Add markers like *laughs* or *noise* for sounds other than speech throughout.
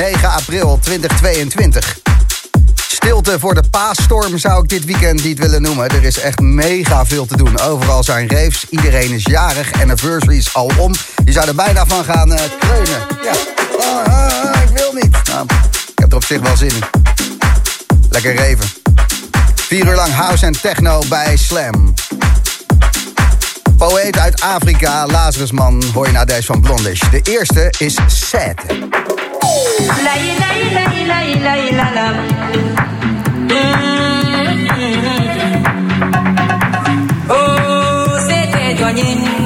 9 april 2022. Stilte voor de paasstorm zou ik dit weekend niet willen noemen. Er is echt mega veel te doen. Overal zijn raves, iedereen is jarig, anniversaries al om. Je zou er bijna van gaan uh, kreunen. Ja, ah, ah, ah, ik wil niet. Nou, ik heb er op zich wel zin in. Lekker reven. Vier uur lang house en techno bij Slam. Poëet uit Afrika, Lazarusman, hoor je naar deze van Blondish. De eerste is Sad. La, la, la, Oh, c'était C'est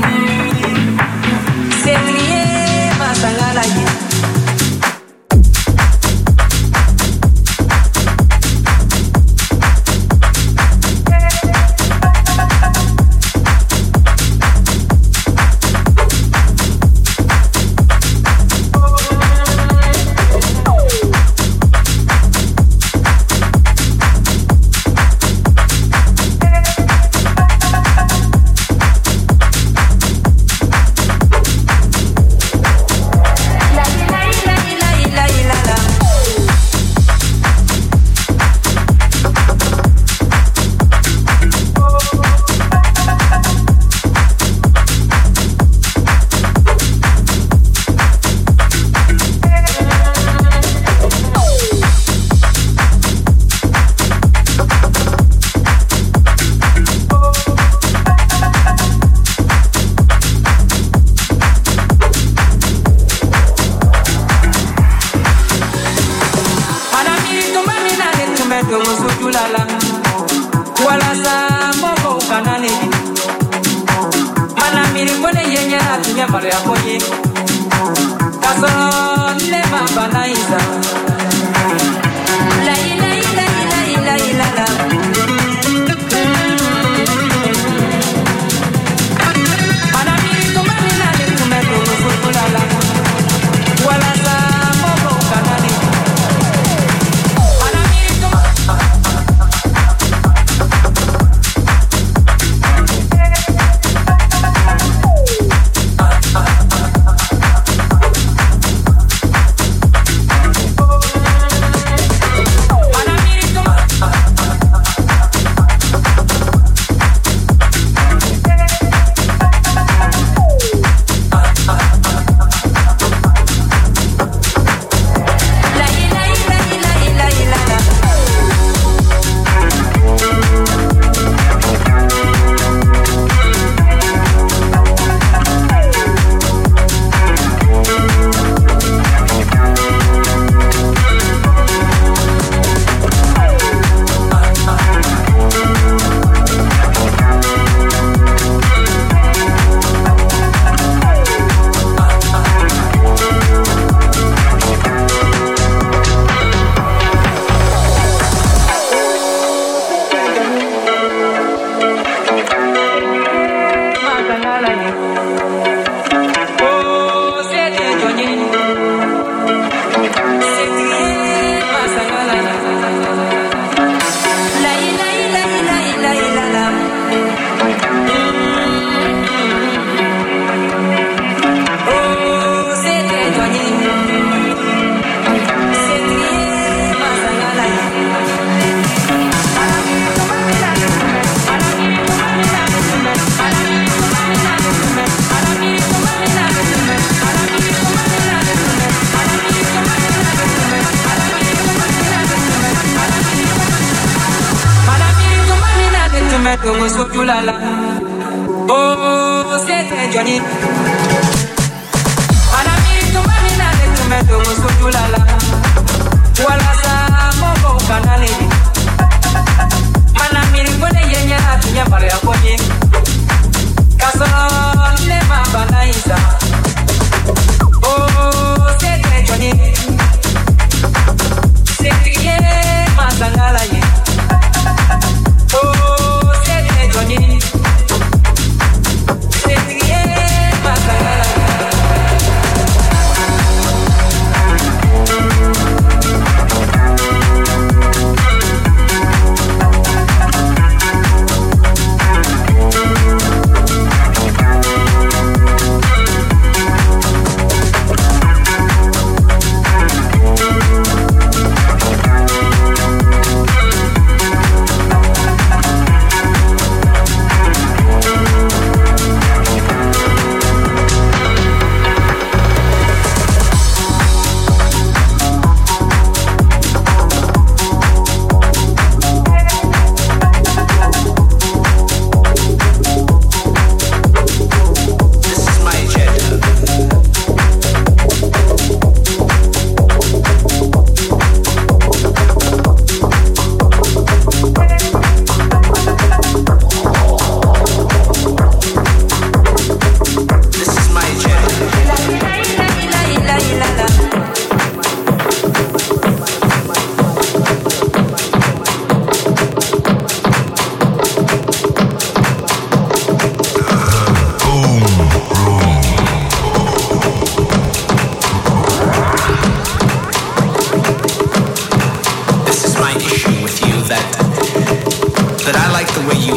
like the way you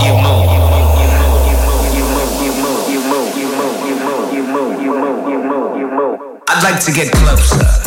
you move. I'd like to get closer.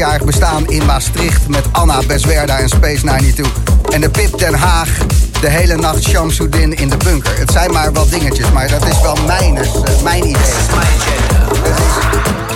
Zesjarig bestaan in Maastricht met Anna Beswerda en Space 92. En de Pip Den Haag de hele nacht Shamsuddin in de bunker. Het zijn maar wat dingetjes, maar dat is wel mijn, dus, uh, mijn idee. Dat.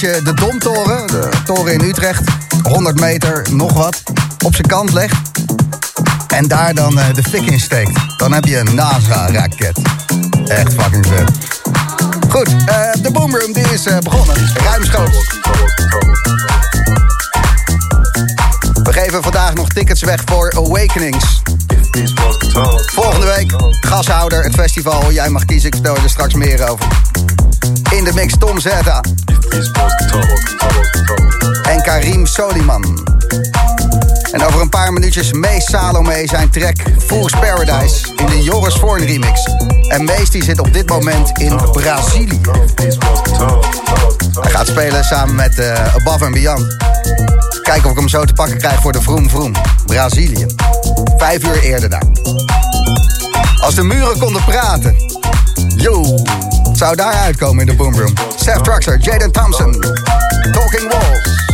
Dat je de Domtoren, de toren in Utrecht, 100 meter, nog wat, op zijn kant legt. En daar dan uh, de fik in steekt. Dan heb je een NASA-raket. Echt fucking vet. Goed, uh, de Boomroom die is uh, begonnen. Ruimschoots. We geven vandaag nog tickets weg voor Awakenings. Volgende week, gashouder, het festival. Jij mag kiezen, ik vertel je er straks meer over. In de mix Tom Zeta. En Karim Soliman. En over een paar minuutjes Mees Salome zijn track Fool's Paradise in de Joris Voorn remix. En Mees die zit op dit moment in Brazilië. Hij gaat spelen samen met uh, Above and Beyond. Kijken of ik hem zo te pakken krijg voor de Vroom Vroom. Brazilië. Vijf uur eerder daar. Als de muren konden praten. Yo, zou daar uitkomen in de Boomroom. Seth Truxer, Jaden Thompson. Talking Walls.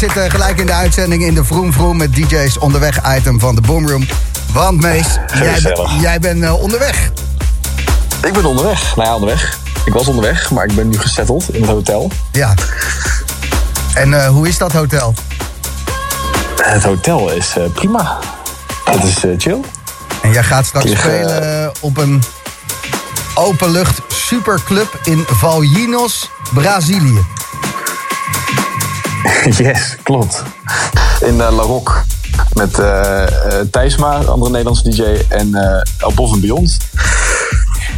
Je zit uh, gelijk in de uitzending in de Vroom Vroom met DJ's onderweg item van de Boomroom. Want Mees, jij, jij bent uh, onderweg. Ik ben onderweg. Nou ja, onderweg. Ik was onderweg, maar ik ben nu gesetteld in het hotel. Ja. En uh, hoe is dat hotel? Het hotel is prima. Het is chill. En jij gaat straks spelen op een openlucht superclub in Valjinos, Brazilië. *laughs* Yes, klopt. In uh, La Rock met uh, Thijsma, andere Nederlandse DJ, en uh, Above en Beyond.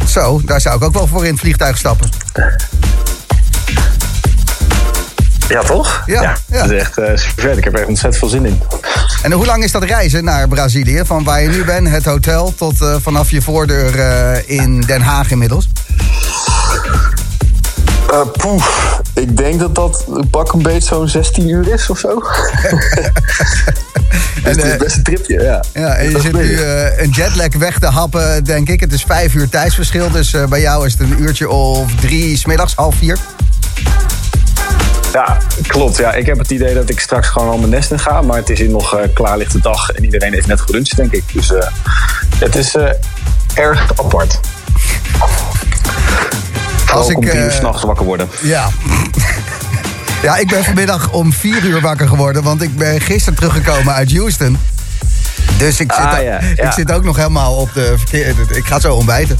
Zo, daar zou ik ook wel voor in het vliegtuig stappen. Ja, toch? Ja. ja, ja. Dat is echt uh, super vet. Ik heb er echt ontzettend veel zin in. En hoe lang is dat reizen naar Brazilië? Van waar je nu bent, het hotel, tot uh, vanaf je voordeur uh, in Den Haag inmiddels? Uh, poef, ik denk dat dat pak een beetje zo'n 16 uur is of zo. *laughs* *laughs* en, het is best een tripje, ja. ja en je zit nu uh, een jetlag weg te happen, denk ik. Het is vijf uur tijdsverschil, dus uh, bij jou is het een uurtje of drie smiddags, half vier. Ja, klopt. Ja, ik heb het idee dat ik straks gewoon al mijn nest in ga. Maar het is hier nog uh, klaarlichte dag en iedereen heeft net geluncht, denk ik. Dus uh, het is uh, erg apart. Als ik om tien uur s'nachts wakker worden. Ja. Ja, ik ben vanmiddag om vier uur wakker geworden. Want ik ben gisteren teruggekomen uit Houston. Dus ik zit, ah, ja, ja. ik zit ook nog helemaal op de verkeerde... Ik ga zo ontbijten.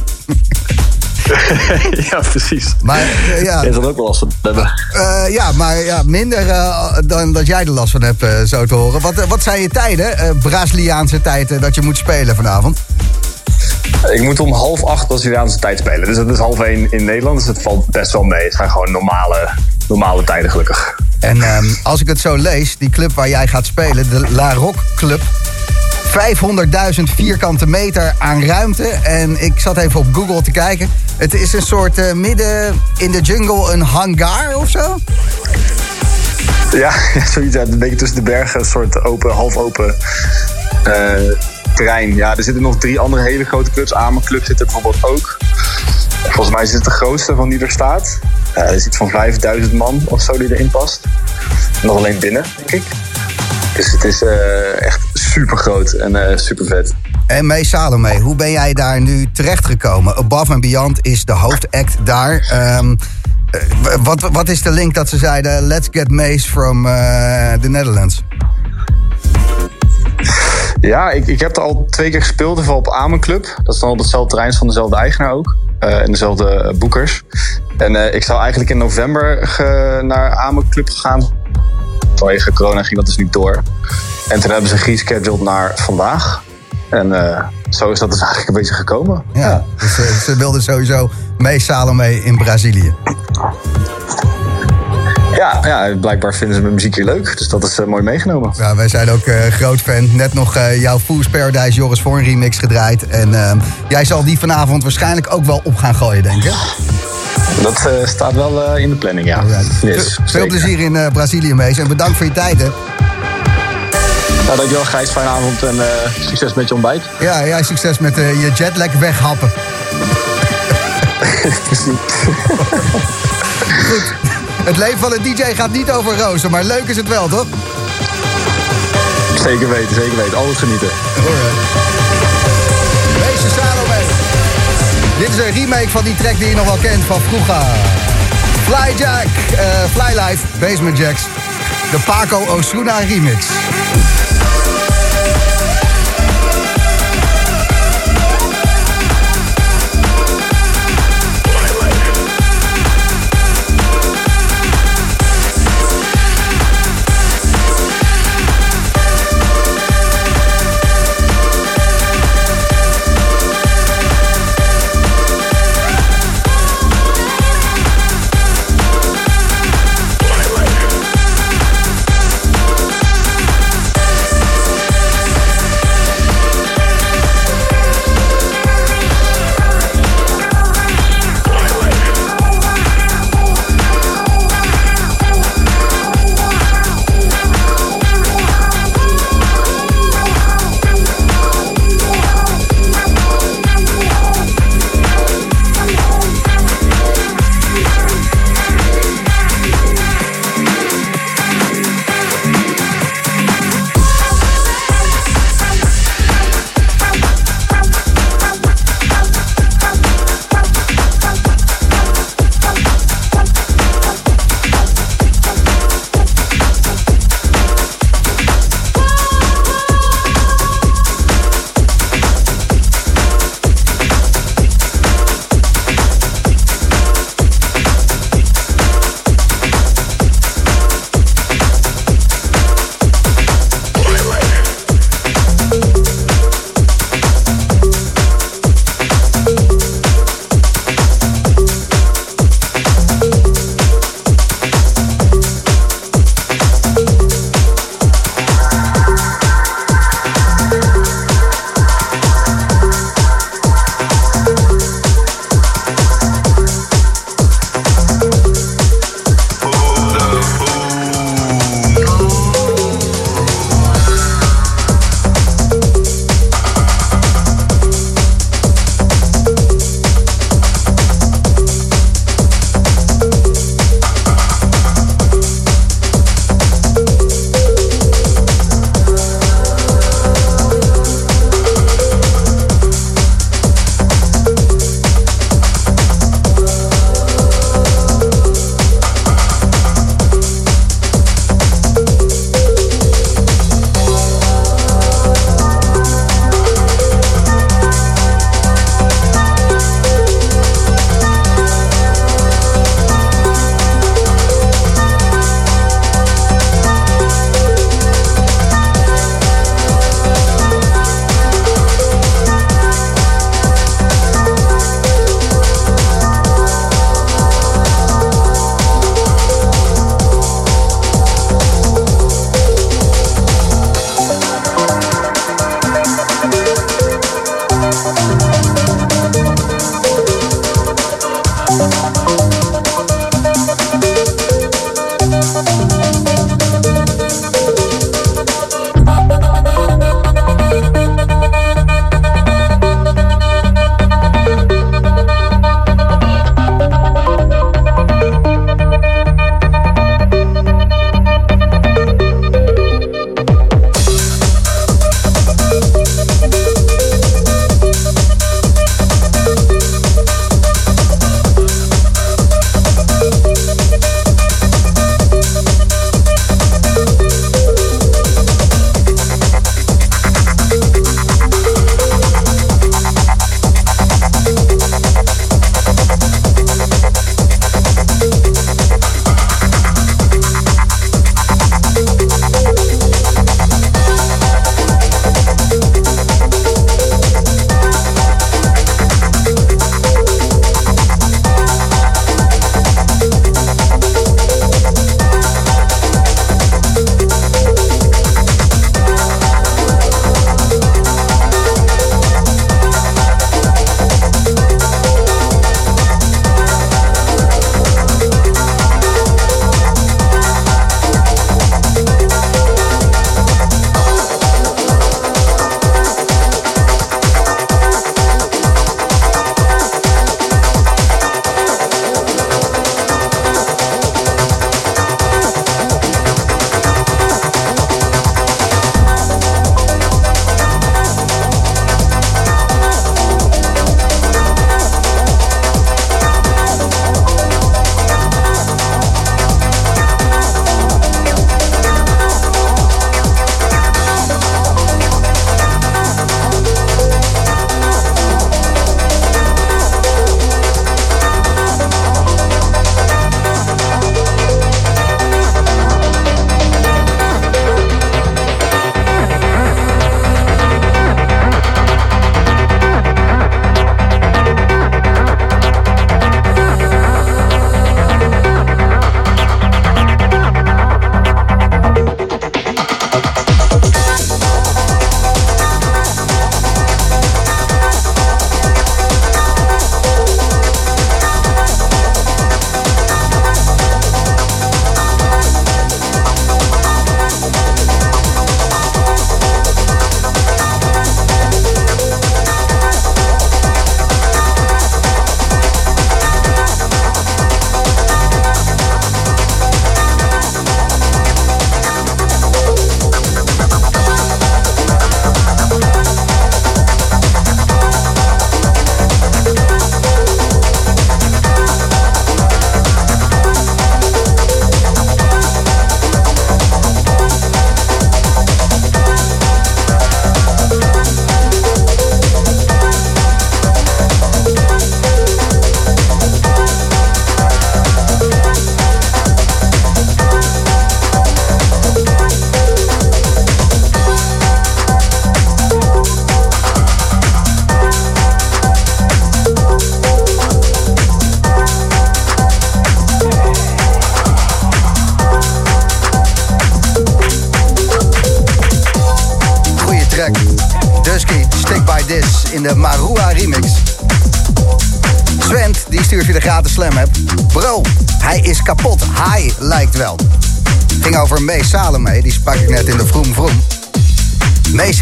*laughs* ja, precies. Maar uh, ja. Zal ook wel last van hebben. Uh, ja, maar ja, minder uh, dan dat jij er last van hebt, zo te horen. Wat, wat zijn je tijden, Braziliaanse tijden, dat je moet spelen vanavond? Ik moet om half acht Braziliaanse tijd spelen. Dus dat is half één in Nederland. Dus het valt best wel mee. Het zijn gewoon normale, normale tijden, gelukkig. En um, als ik het zo lees, die club waar jij gaat spelen, de La Rock Club. 500.000 vierkante meter aan ruimte. En ik zat even op Google te kijken. Het is een soort uh, midden in de jungle een hangar of zo? Ja, *laughs* zoiets. Een beetje tussen de bergen. Een soort open, half open uh, terrein. Ja, er zitten nog drie andere hele grote clubs. Amen Club zit er bijvoorbeeld ook. Volgens mij is het de grootste van die er staat. Er zit van 5000 man of zo die erin past. Nog alleen binnen, denk ik. Dus het is uh, echt super groot en uh, super vet. En Mee Salome, hoe ben jij daar nu terechtgekomen? Above and Beyond is de hoofdact daar. Um, wat, wat is de link dat ze zeiden... let's get Mace from the Netherlands? Ja, ik, ik heb er al twee keer gespeeld. Even op Amen Club. Dat is dan op hetzelfde terrein van dezelfde eigenaar ook. Uh, en dezelfde boekers. En uh, ik zou eigenlijk in november ge, naar Amen Club gaan. Vanwege corona ging dat dus niet door. En toen hebben ze gerescheduled naar vandaag. En uh, zo is dat dus eigenlijk een beetje gekomen. Ja, ja. dus ze wilden sowieso mee Salome in Brazilië. Ja, ja, blijkbaar vinden ze mijn muziek hier leuk. Dus dat is uh, mooi meegenomen. Ja, wij zijn ook uh, groot fan. Net nog uh, jouw Fool's Paradise Joris voor een remix gedraaid. En ehm, jij zal die vanavond waarschijnlijk ook wel op gaan gooien, denk ik. Dat staat wel in de planning, ja. Yes, Veel plezier in Brazilië, Mees. En bedankt voor je tijd, hè. Nou, dankjewel Gijs, fijne avond en succes met je ontbijt. Ja, jij succes met je jetlag weghappen. *laughs* *laughs* Goed. Het leven van een DJ gaat niet over rozen, maar leuk is het wel, toch? Zeker weten, zeker weten. Altijd genieten. Wees Salome. Dit is een remake van die track die je nog wel kent van vroeger. Fly Jack, uh, Fly Life, Basement Jacks. De Paco Osuna remix.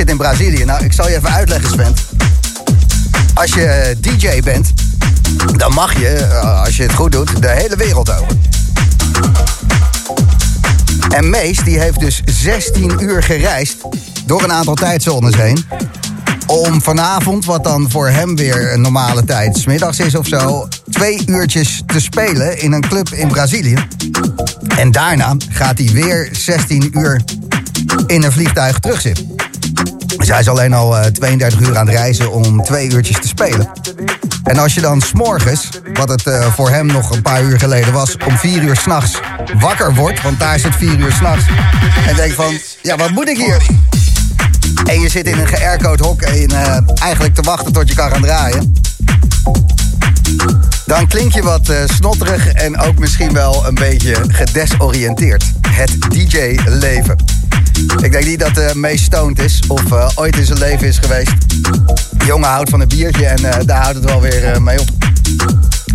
In Brazilië. Nou, ik zal je even uitleggen, Swent. Als je DJ bent, dan mag je, eh, als je het goed doet, de hele wereld over. En Mees die heeft dus 16 uur gereisd door een aantal tijdzones heen. Om vanavond, wat dan voor hem weer een normale tijd, smiddags is of zo, twee uurtjes te spelen in een club in Brazilië. En daarna gaat hij weer 16 uur in een vliegtuig terugzitten. Dus hij is alleen al 32 uur aan het reizen om twee uurtjes te spelen. En als je dan s'morgens, wat het uh, voor hem nog een paar uur geleden was, om vier uur s'nachts wakker wordt, want daar zit vier uur s'nachts, en denkt van, ja, wat moet ik hier? En je zit in een geaircode hok en uh, eigenlijk te wachten tot je kan gaan draaien. Dan klink je wat uh, snotterig en ook misschien wel een beetje gedesoriënteerd. Het DJ-leven. Ik denk niet dat de meest stoned is of uh, ooit in zijn leven is geweest. De jongen houdt van een biertje en uh, daar houdt het wel weer uh, mee op.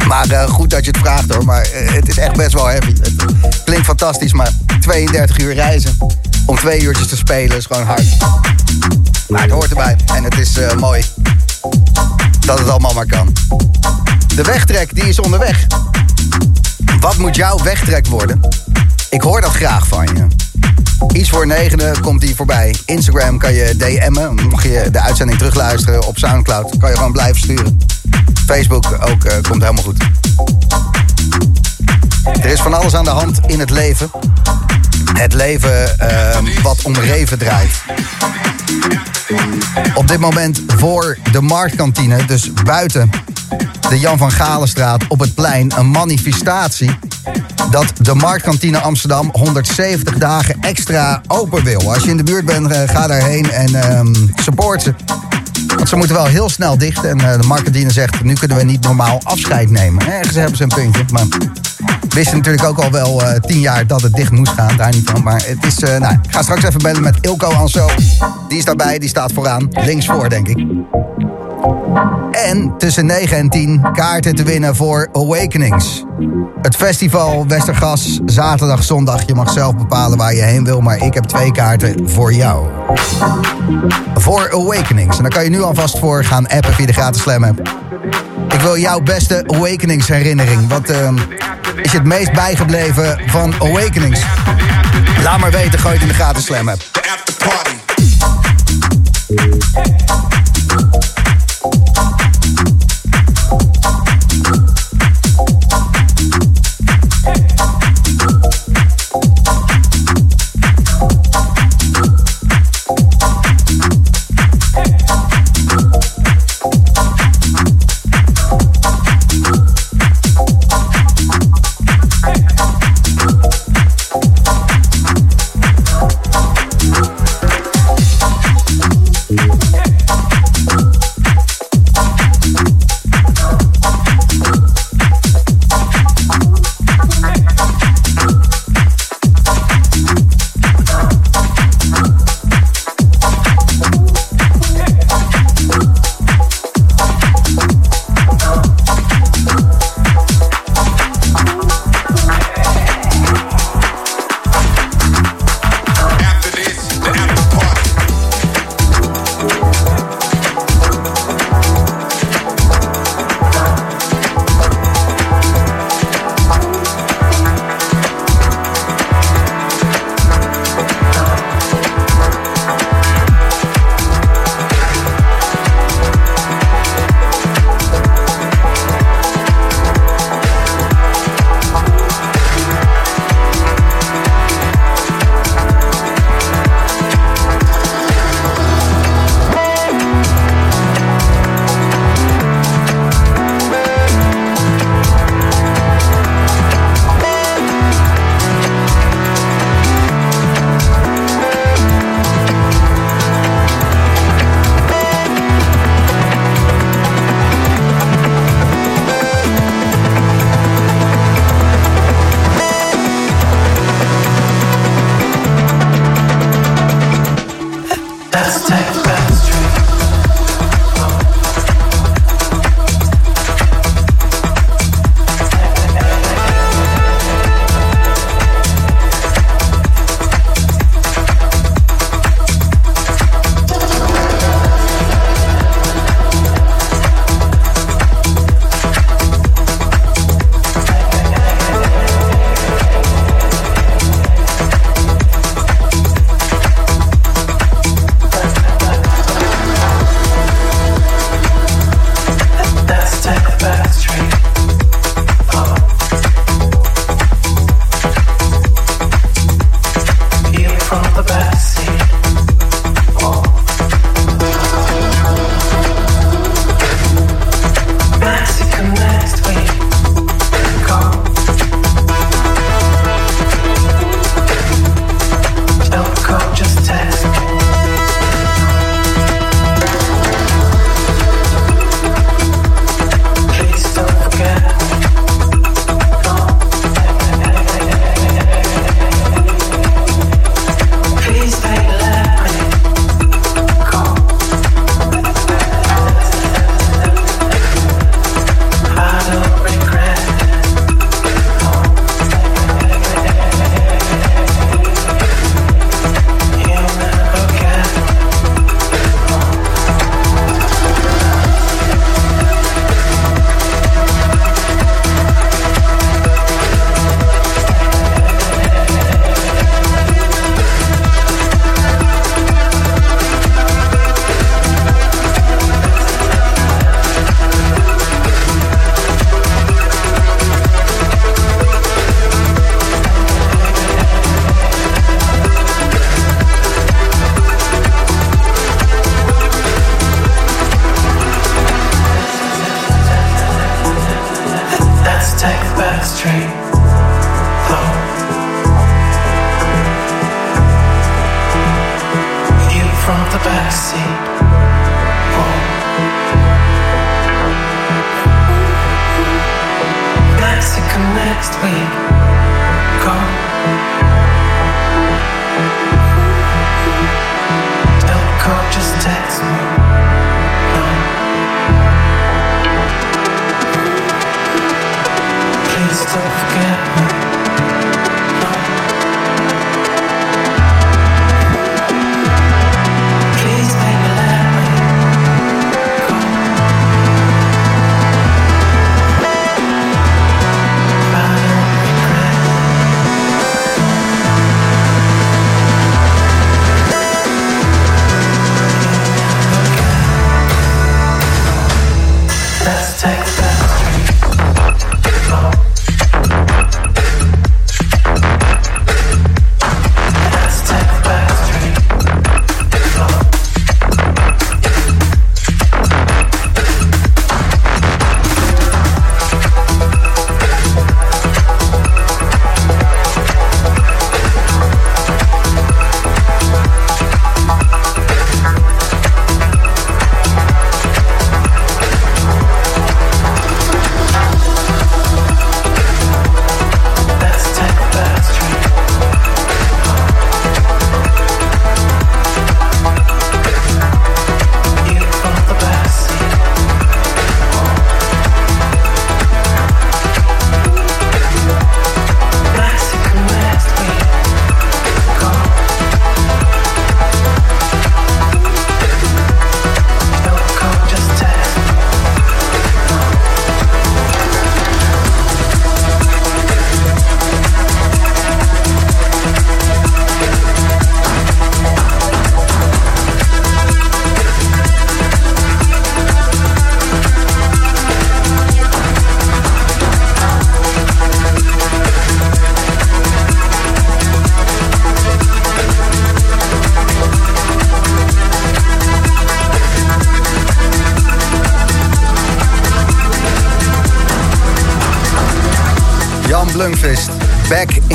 Maar goed dat je het vraagt hoor, maar het is echt best wel heavy. Het klinkt fantastisch, maar 32 uur reizen om twee uurtjes te spelen is gewoon hard. Maar het hoort erbij en het is mooi dat het allemaal maar kan. De wegtrek die is onderweg. Wat moet jouw wegtrek worden? Ik hoor dat graag van je. Iets voor negenen komt hij voorbij. Instagram kan je DM'en. Mag je de uitzending terugluisteren. Op Soundcloud kan je gewoon blijven sturen. Facebook ook uh, komt helemaal goed. Er is van alles aan de hand in het leven. Het leven uh, wat om draait. Op dit moment voor de marktkantine, dus buiten de Jan van Galenstraat op het plein, een manifestatie dat de Marktkantine Amsterdam 170 dagen extra open wil. Als je in de buurt bent, uh, ga daarheen en um, support ze. Want ze moeten wel heel snel dicht. En uh, de marktkantine zegt, nu kunnen we niet normaal afscheid nemen. Ergens hebben ze een puntje, maar wisten natuurlijk ook al wel uh, tien jaar dat het dicht moest gaan. Daar niet van. Maar het is, nou, ik ga straks even bellen met Ilko Anso. Die is daarbij, die staat vooraan. Links voor, denk ik. En tussen 9 en 10 kaarten te winnen voor Awakenings. Het festival Westergas, zaterdag, zondag. Je mag zelf bepalen waar je heen wil, maar ik heb twee kaarten voor jou. Voor Awakenings. En daar kan je nu alvast voor gaan appen via de gratis Slam. Ik wil jouw beste Awakenings herinnering. Wat uh, is je het meest bijgebleven van Awakenings? Laat maar weten, gooi het in de gratis Slam.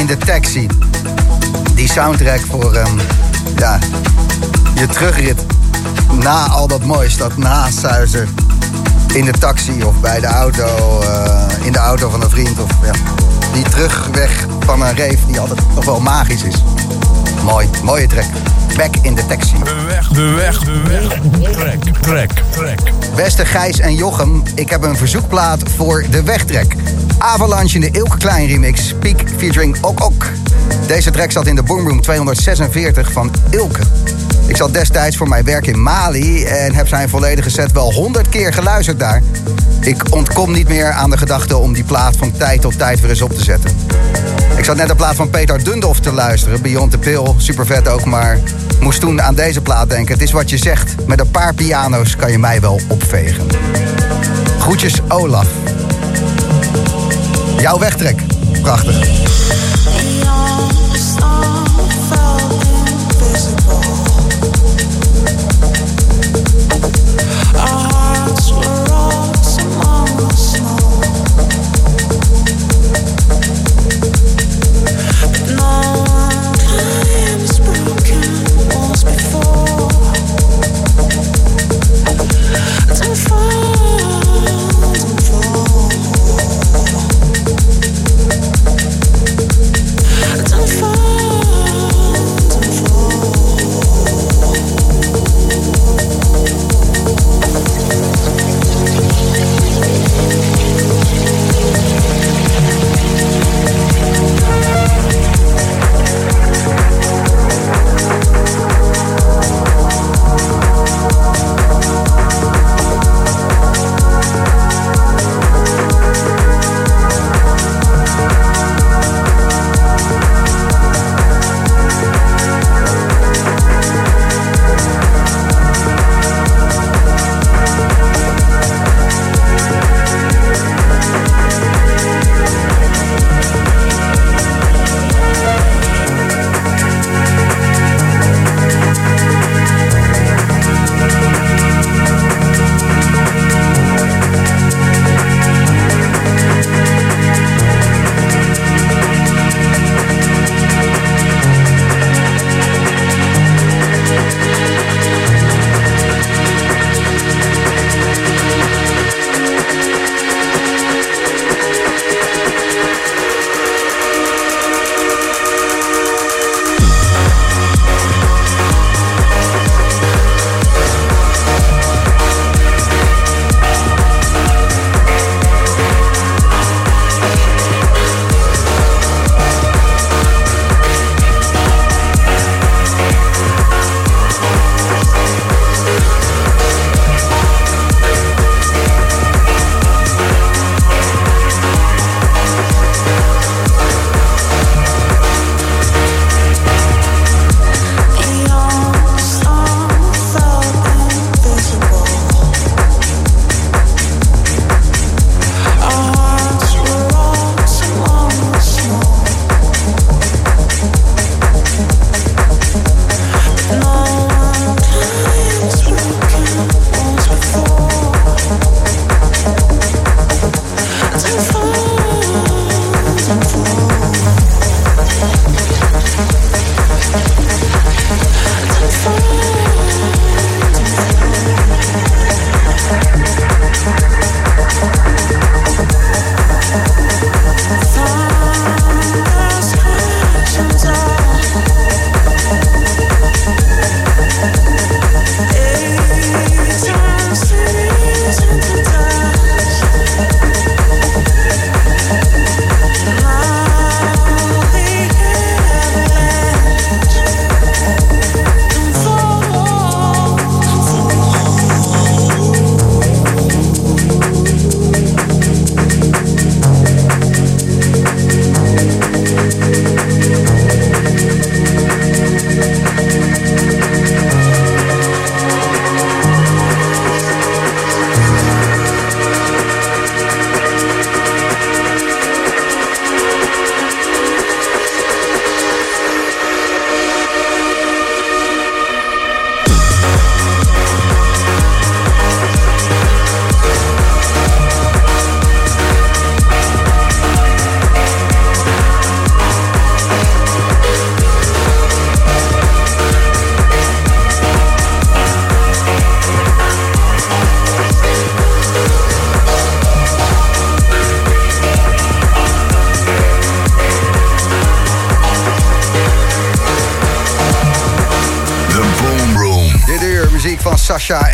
De taxi. Die soundtrack voor um, ja, je terugrit na al dat moois, dat nasuizen in de taxi of bij de auto, uh, in de auto van een vriend. Of, ja, die terugweg van een reef die altijd toch wel magisch is. Mooi, mooie track. Back in the taxi. De weg, de weg, de weg. Trek, trek, trek. Beste Gijs en Jochem, ik heb een verzoekplaat voor de wegtrek. Avalanche in de Ilke Klein remix. Peak featuring Ok Ok. Deze track zat in de Boomroom 246 van Ilke. Ik zat destijds voor mijn werk in Mali en heb zijn volledige set wel honderd keer geluisterd daar. Ik ontkom niet meer aan de gedachte om die plaat van tijd tot tijd weer eens op te zetten. Ik zat net een plaat van Peter Dundoff te luisteren, Beyond the Pill, super vet ook, maar moest toen aan deze plaat denken. Het is wat je zegt, met een paar piano's kan je mij wel opvegen. Groetjes Olaf. Jouw wegtrek. Prachtig.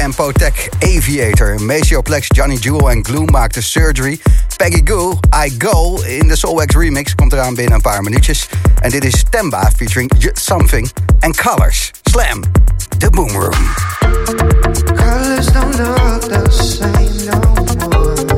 En Potek Aviator. Macioplex, Johnny Jewel en Gloom maakten Surgery. Peggy Goo, I Go in de Soulwax remix komt eraan binnen een paar minuutjes. En dit is Temba featuring Something and Colors. Slam, The Boom Room. Don't look the same no give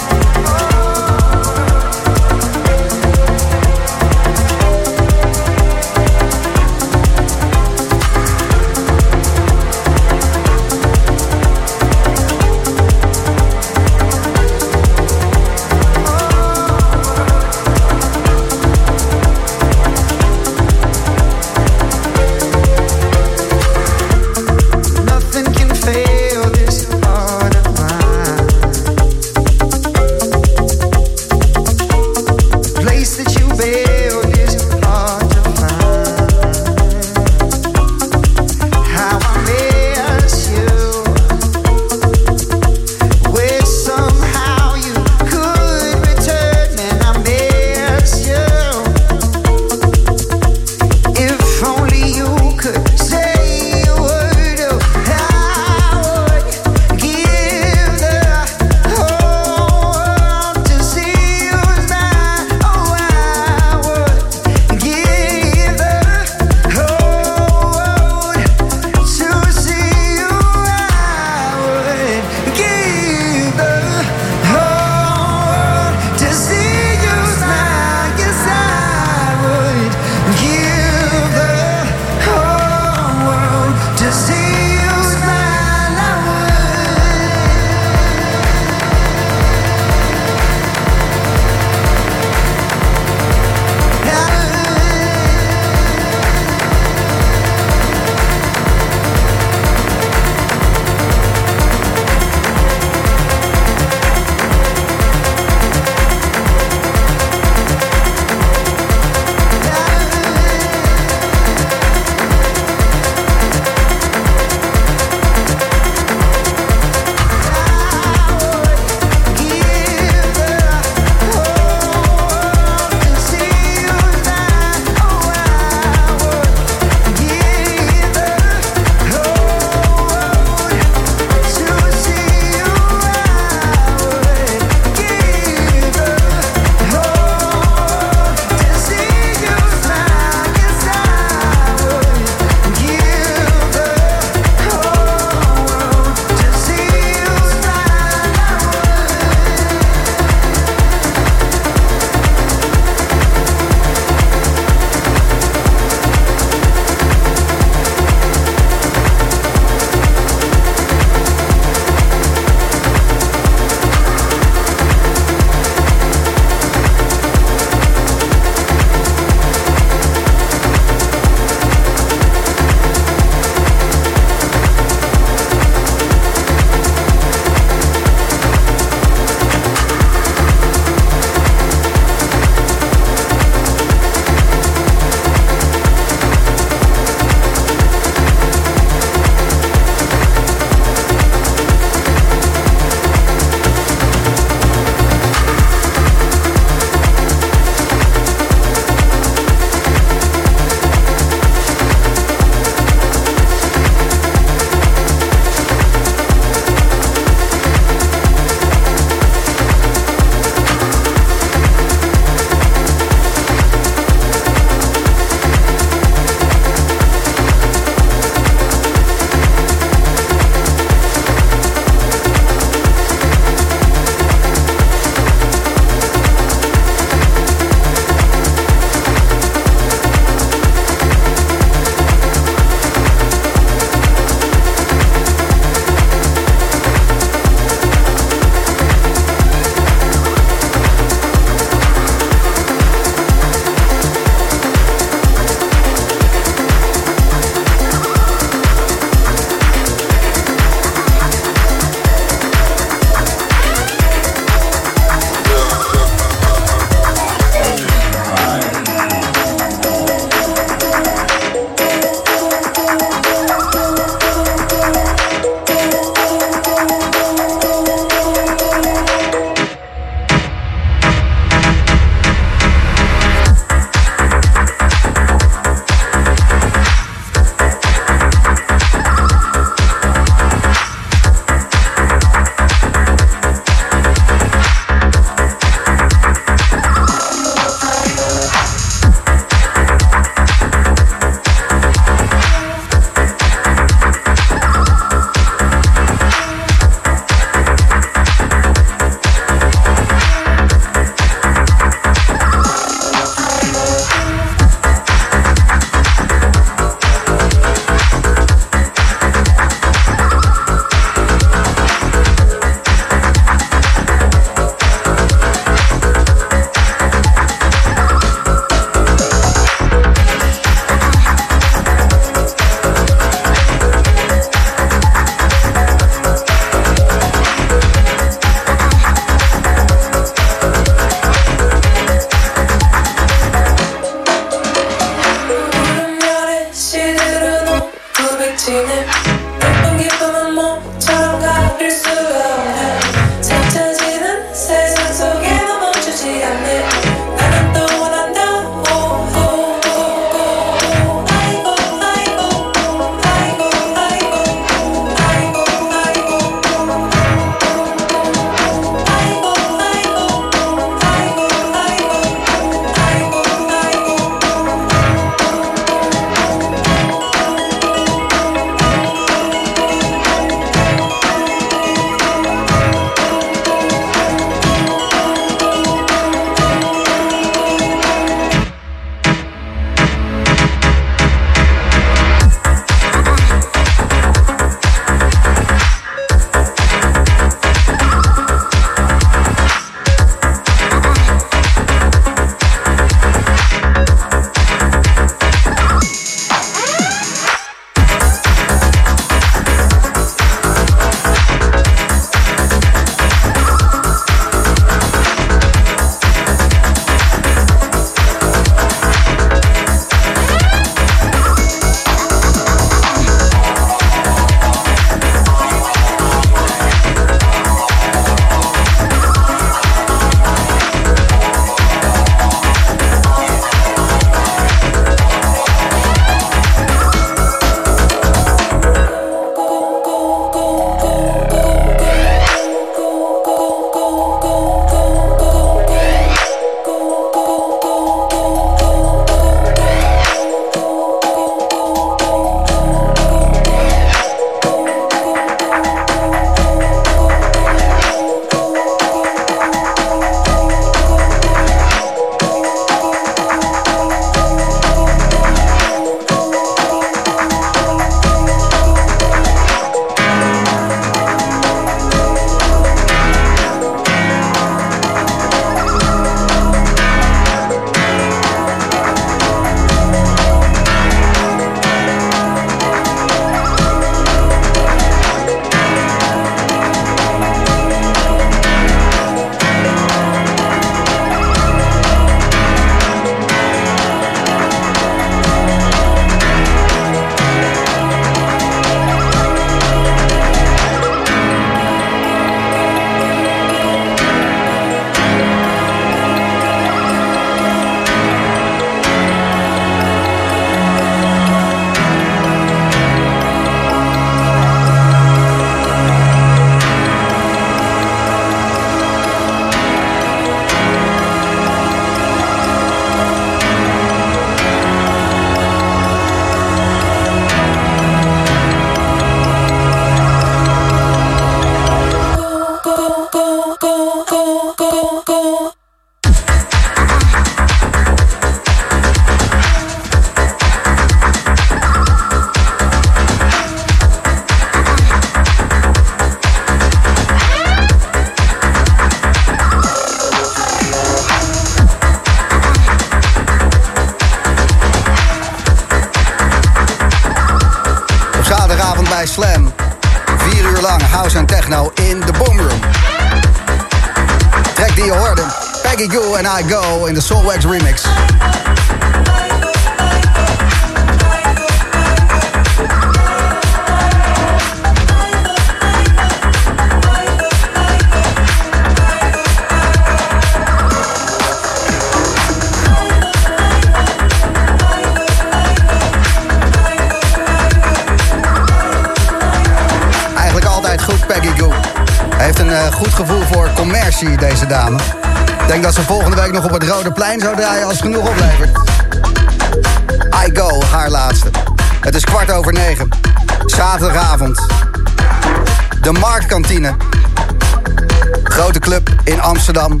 Amsterdam.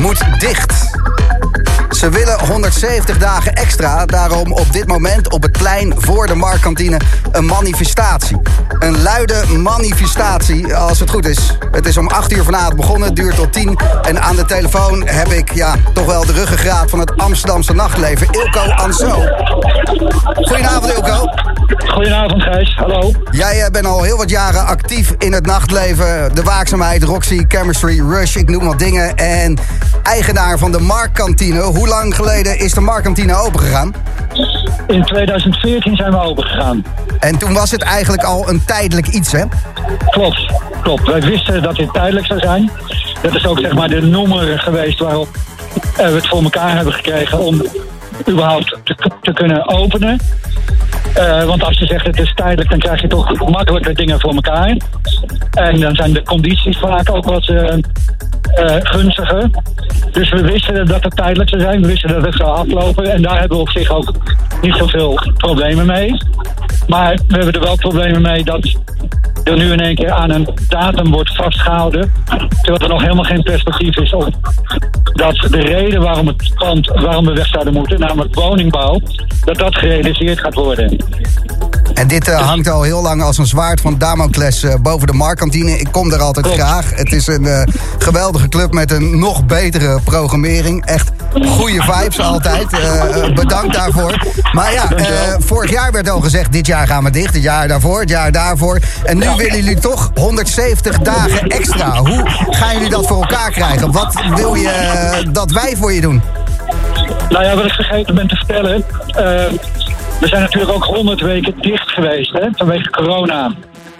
Moet dicht. Ze willen 170 dagen extra. Daarom op dit moment op het plein voor de Marktkantine een manifestatie. Een luide manifestatie, als het goed is. Het is om 8 uur vanavond begonnen, duurt tot 10. En aan de telefoon heb ik ja, toch wel de ruggengraat van het Amsterdamse nachtleven. Ilko Anso. Goedenavond Ilko. Goedenavond Gijs, hallo. Jij eh, bent al heel wat jaren actief in het nachtleven. De waakzaamheid, Roxy, Chemistry, Rush, ik noem wat dingen. En eigenaar van de Marktkantine. Hoe lang geleden is de Marktkantine opengegaan? In 2014 zijn we open gegaan. En toen was het eigenlijk al een tijdelijk iets, hè? Klopt, klopt. Wij wisten dat dit tijdelijk zou zijn. Dat is ook zeg maar de noemer geweest waarop eh, we het voor elkaar hebben gekregen om überhaupt te, te kunnen openen. Eh, want als je zegt het is tijdelijk, dan krijg je toch makkelijker dingen voor elkaar. En dan zijn de condities vaak ook wat eh, eh, gunstiger. Dus we wisten dat het tijdelijk zou zijn. We wisten dat het zou aflopen. En daar hebben we op zich ook niet zoveel problemen mee. Maar we hebben er wel problemen mee dat er nu in één keer aan een datum wordt vastgehouden. Terwijl er nog helemaal geen perspectief is op dat de reden waarom het pand, waarom we weg zouden moeten, namelijk woningbouw, dat dat gerealiseerd gaat worden. En dit eh, hangt al heel lang als een zwaard van Damocles eh, boven de Marktkantine. Ik kom daar altijd Klopt. graag. Het is een eh, geweldige club met een nog betere programmering. Echt goede vibes altijd. Bedankt daarvoor. Maar ja, eh, vorig jaar werd al gezegd, dit jaar gaan we dicht. Het jaar daarvoor, het jaar daarvoor. En nu willen jullie toch 170 dagen extra. Hoe gaan jullie dat voor elkaar krijgen? Wat wil je dat wij voor je doen? Nou ja, wat ik vergeten ben te vertellen. Eh, we zijn natuurlijk ook 100 weken dicht geweest hè, vanwege corona.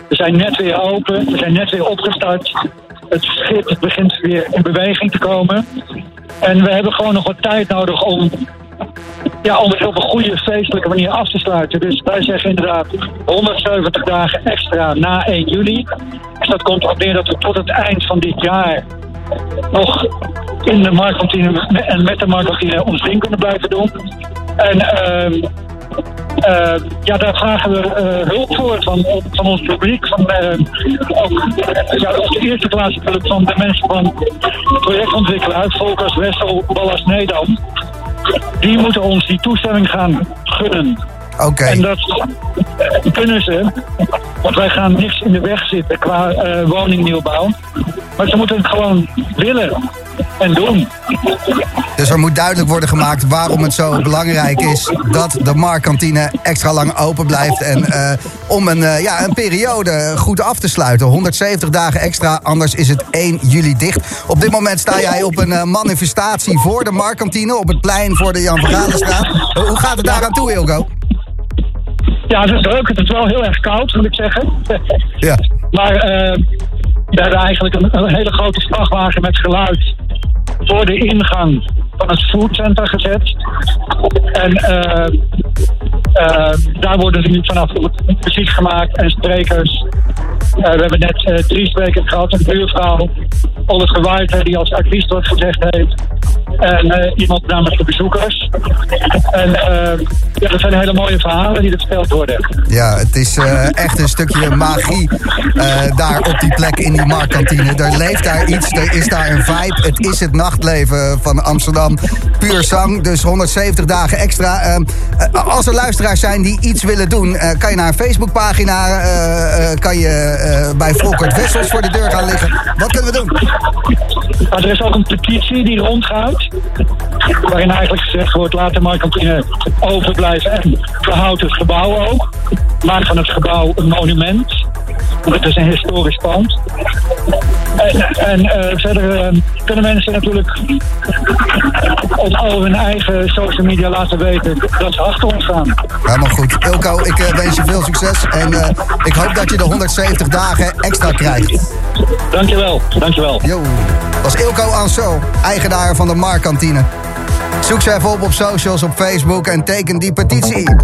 We zijn net weer open, we zijn net weer opgestart. Het schip begint weer in beweging te komen. En we hebben gewoon nog wat tijd nodig om, ja, om het op een goede feestelijke manier af te sluiten. Dus wij zeggen inderdaad 170 dagen extra na 1 juli. Dus dat komt op neer dat we tot het eind van dit jaar nog in de marktkantine en met de marktkantine ons ding kunnen blijven doen. En ehm, eh, ja, daar vragen we eh, hulp voor van, van ons publiek. Van, ook, ja, als de eerste plaats van de mensen van projectontwikkelaar, Volkers, Wessel, Ballas, Nedam. Die moeten ons die toestemming gaan gunnen. Oké. En dat kunnen ze, want wij gaan niks in de weg zitten qua eh, woningnieuwbouw. Maar ze moeten het gewoon willen en doen. Dus er moet duidelijk worden gemaakt waarom het zo belangrijk is dat de Marktkantine extra lang open blijft. En eh, om een, eh, ja, een periode goed af te sluiten. 170 dagen extra, anders is het 1 juli dicht. Op dit moment sta jij op een manifestatie voor de Marktkantine op het plein voor de Jan van Hoe gaat het daar aan toe, Ilko? Ja, het is. Het is wel heel erg koud, moet ik zeggen. *laughs* Ja. Maar eh, we hebben eigenlijk een, een hele grote vrachtwagen met geluid voor de ingang van het foodcenter gezet. En eh, eh, daar worden nu vanaf muziek gemaakt en sprekers. we hebben net drie sprekers gehad. Een buurvrouw, Oliver Waarter, die als artiest wat gezegd heeft. En iemand namens de bezoekers. En ja, dat zijn hele mooie verhalen die er verteld worden. Ja, het is echt een stukje magie daar op die plek in die marktkantine. Er leeft daar iets, er is daar een vibe. Het is het nachtleven van Amsterdam. Puur zang, dus 170 dagen extra. Ehm, als er luisteraars zijn die iets willen doen, kan je naar een Facebookpagina, kan je bij Volkert Wessels voor de deur gaan liggen. Wat kunnen we doen? Er is ook een petitie die rondgaat. Waarin eigenlijk gezegd wordt, laat de marktkantine overblijven en verhoud het gebouw ook. Maak van het gebouw een monument. Want het is een historisch pand. En, en uh, verder uh, kunnen mensen natuurlijk op al hun eigen social media laten weten dat ze achter ons staan. Helemaal goed. Ilko, ik uh, wens je veel succes. En ik hoop dat je de 170 dagen extra krijgt. Dankjewel, dankjewel. Yo, dat is Ilko Anso, eigenaar van de Marktkantine. Zoek ze even op op socials, op Facebook en teken die petitie.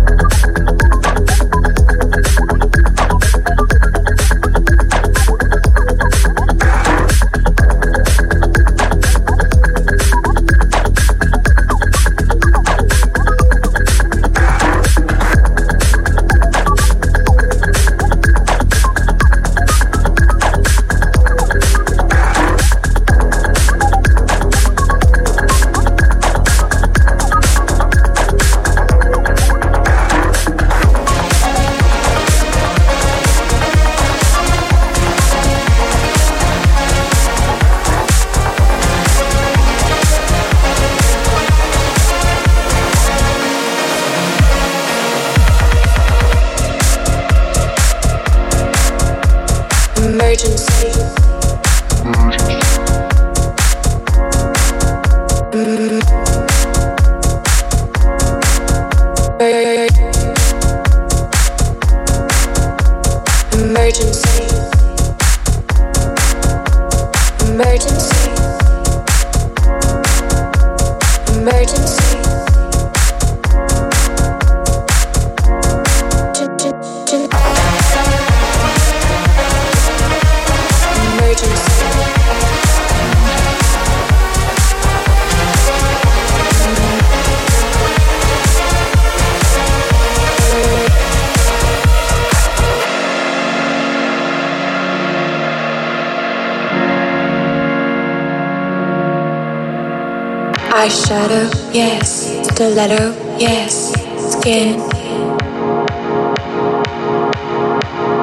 Stiletto, yes. Skin.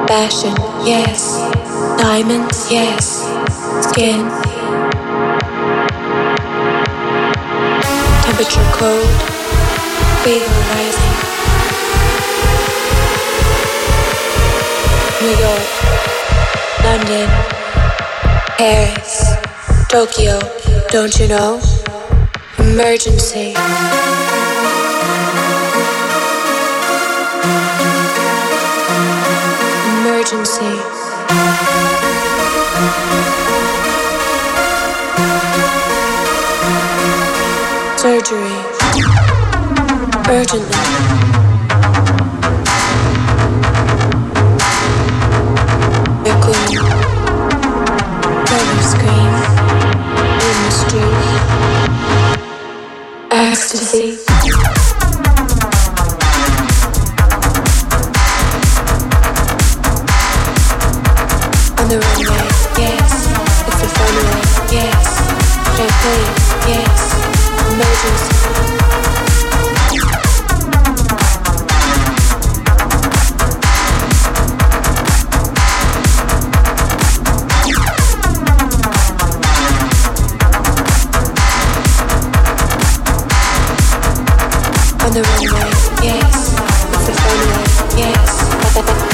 Fashion, yes. Diamonds, yes. Skin. Temperature cold. Fever rising. New York. London. Paris. Tokyo. Don't you know? Emergency. Emergency. Surgery. Urgently. Echoing. Never scream. así. The runway, yes. It's a funway, yes.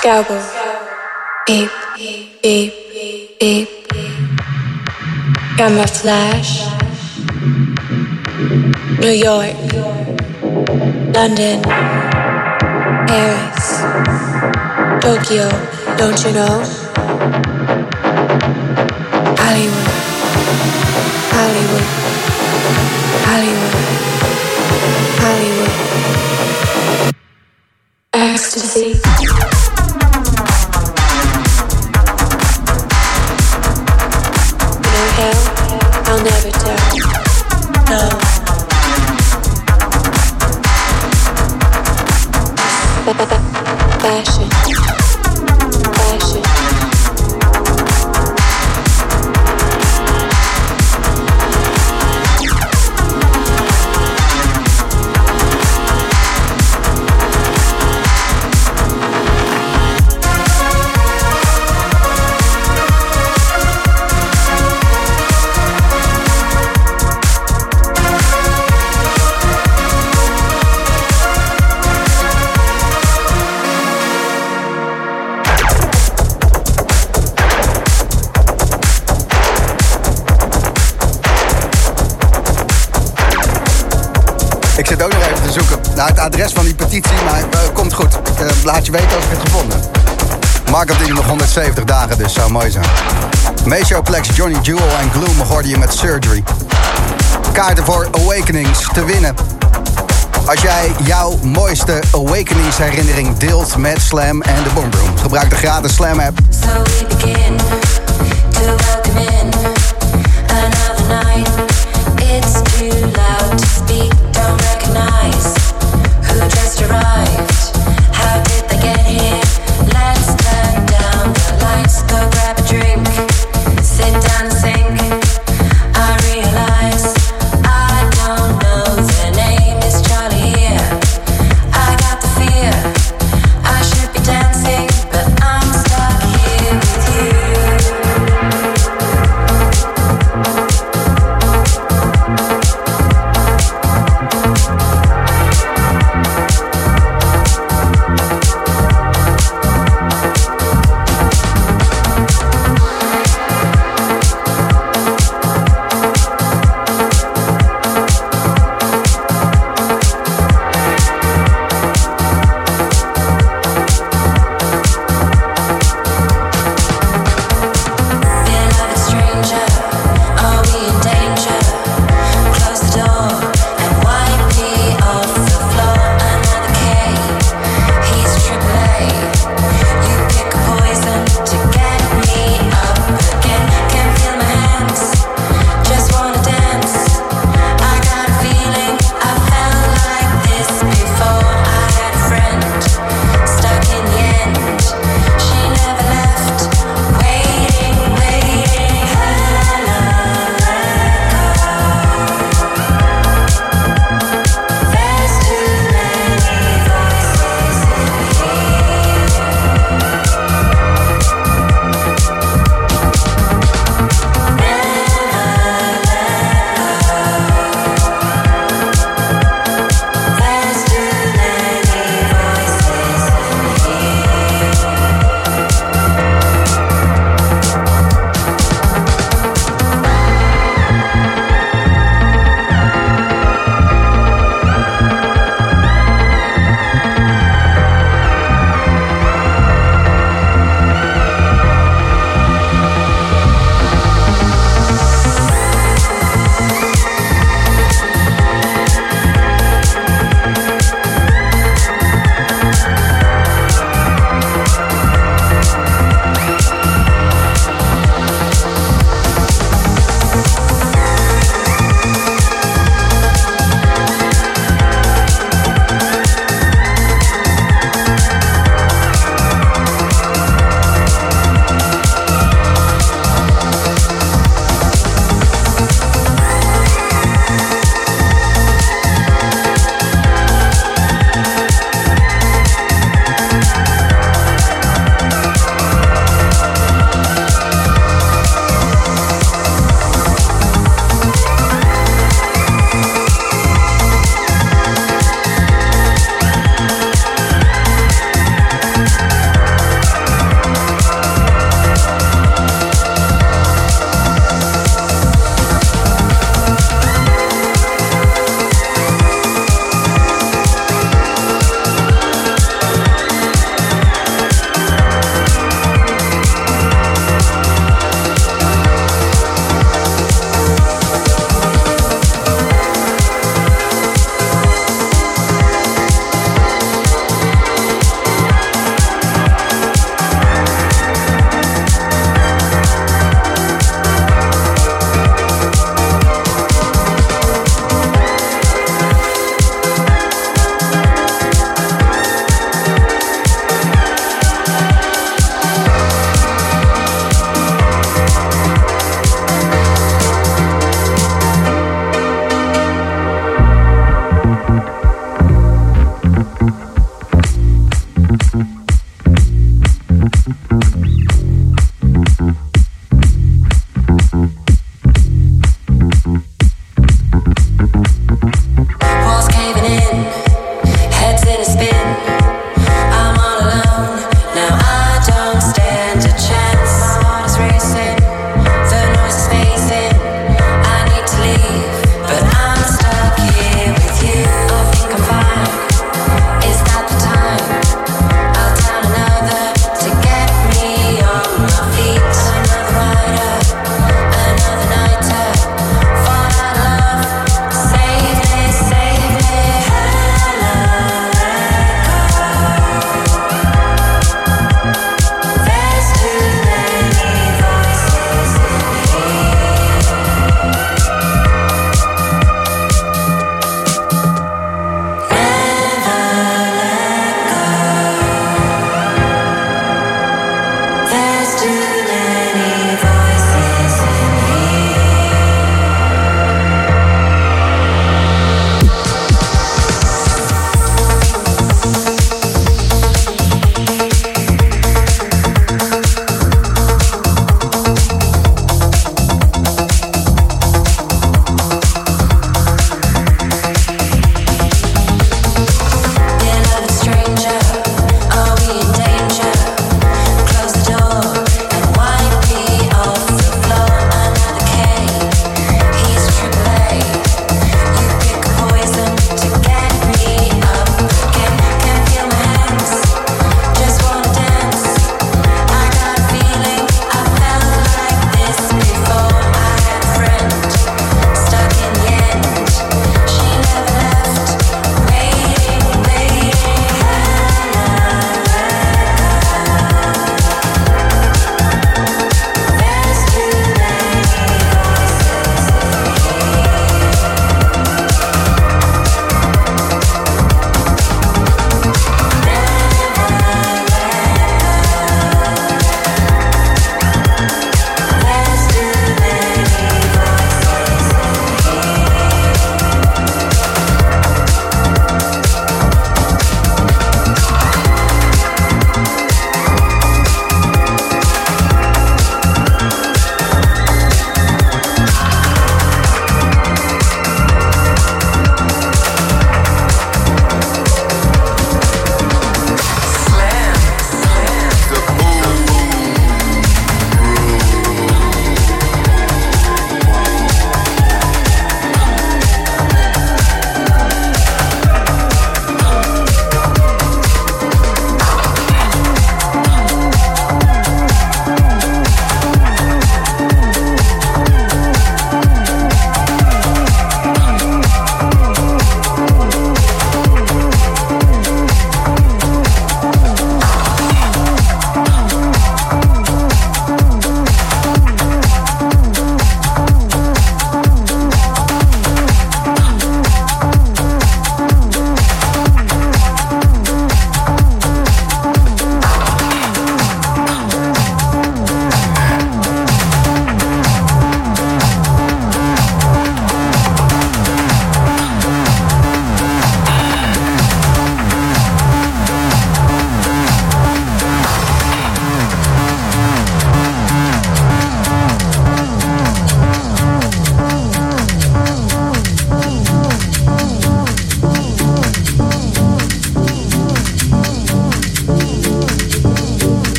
Scalpel. beep, beep, beep. beep. Camera flash. New York, London, Paris, Tokyo, don't you know? Hollywood, Hollywood, Hollywood. Hoorde je met Surgery. Kaarten voor Awakenings te winnen. Als jij jouw mooiste Awakenings herinnering deelt met Slam en de Boom Room. Gebruik de gratis Slam app. So we begin to welcome in another night.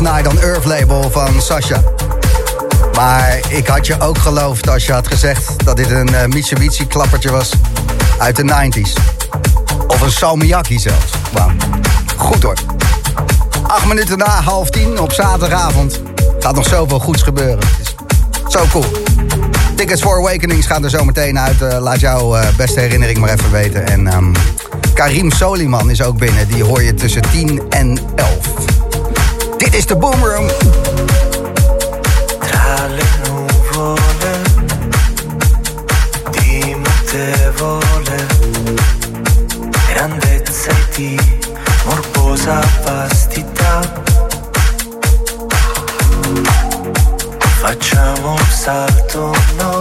Last Night Earth label van Sasha. Maar ik had je ook geloofd als je had gezegd dat dit een eh, Mitsubishi klappertje was uit de 90s. Of een Salmiakki zelfs. Wauw. Goed hoor. Acht minuten na half tien op zaterdagavond. Gaat nog zoveel goeds gebeuren. Zo cool. Tickets for Awakenings gaan er zo meteen uit. Eh, laat jouw eh, beste herinnering maar even weten. En ehm, Karim Soliman is ook binnen. Die hoor je tussen 10 en 11. Dit is de Boomroom. Tra le nuvole di mutevole grandezza e di morbosa vastità. Facciamo un salto noi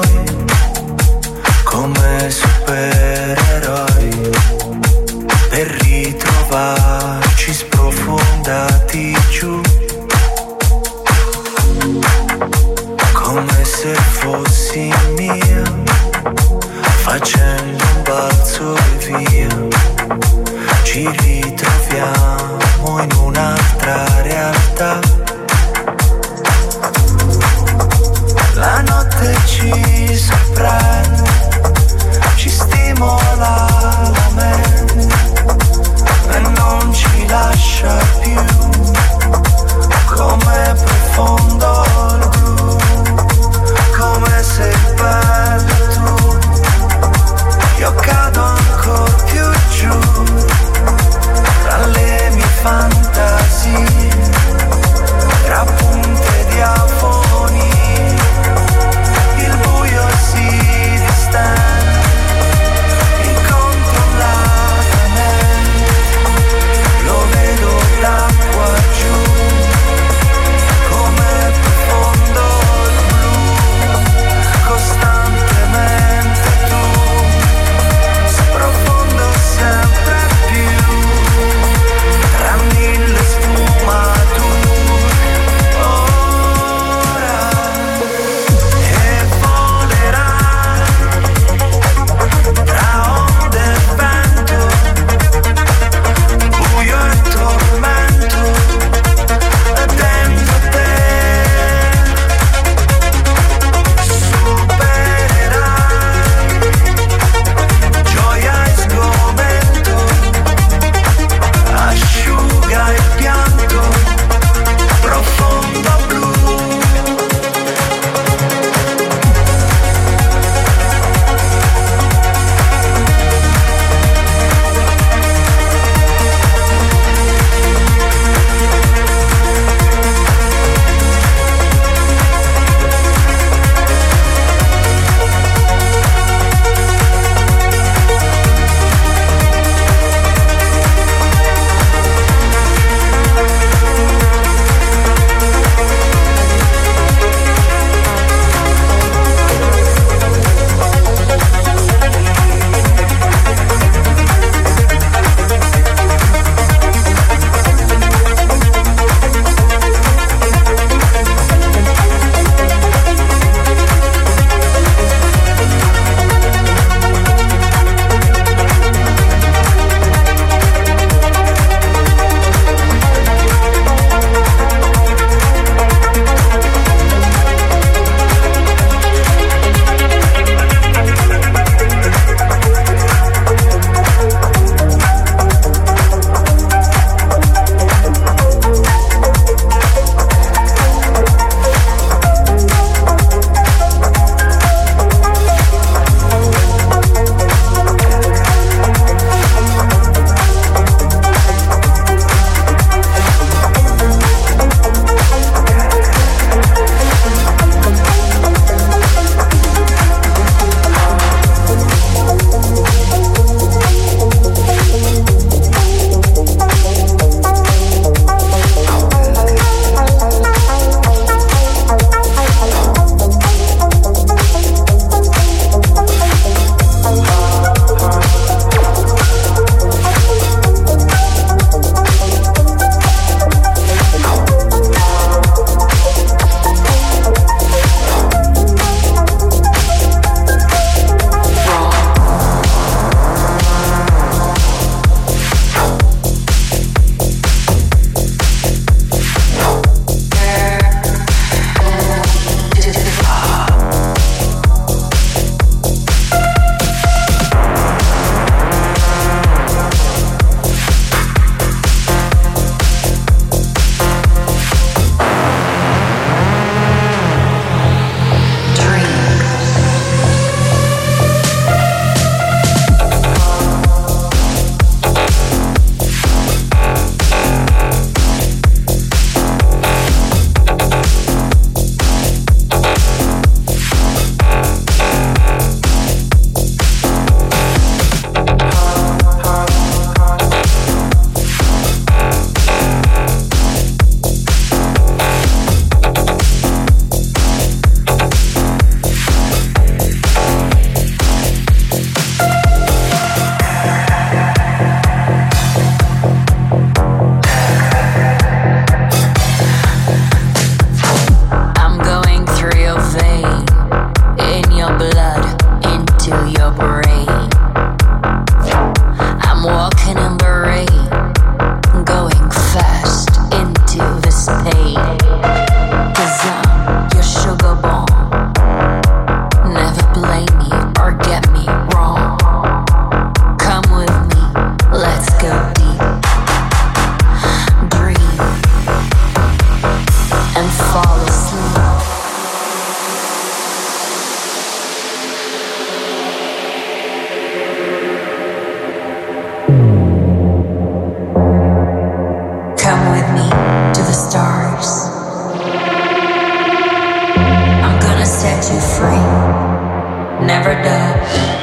Never know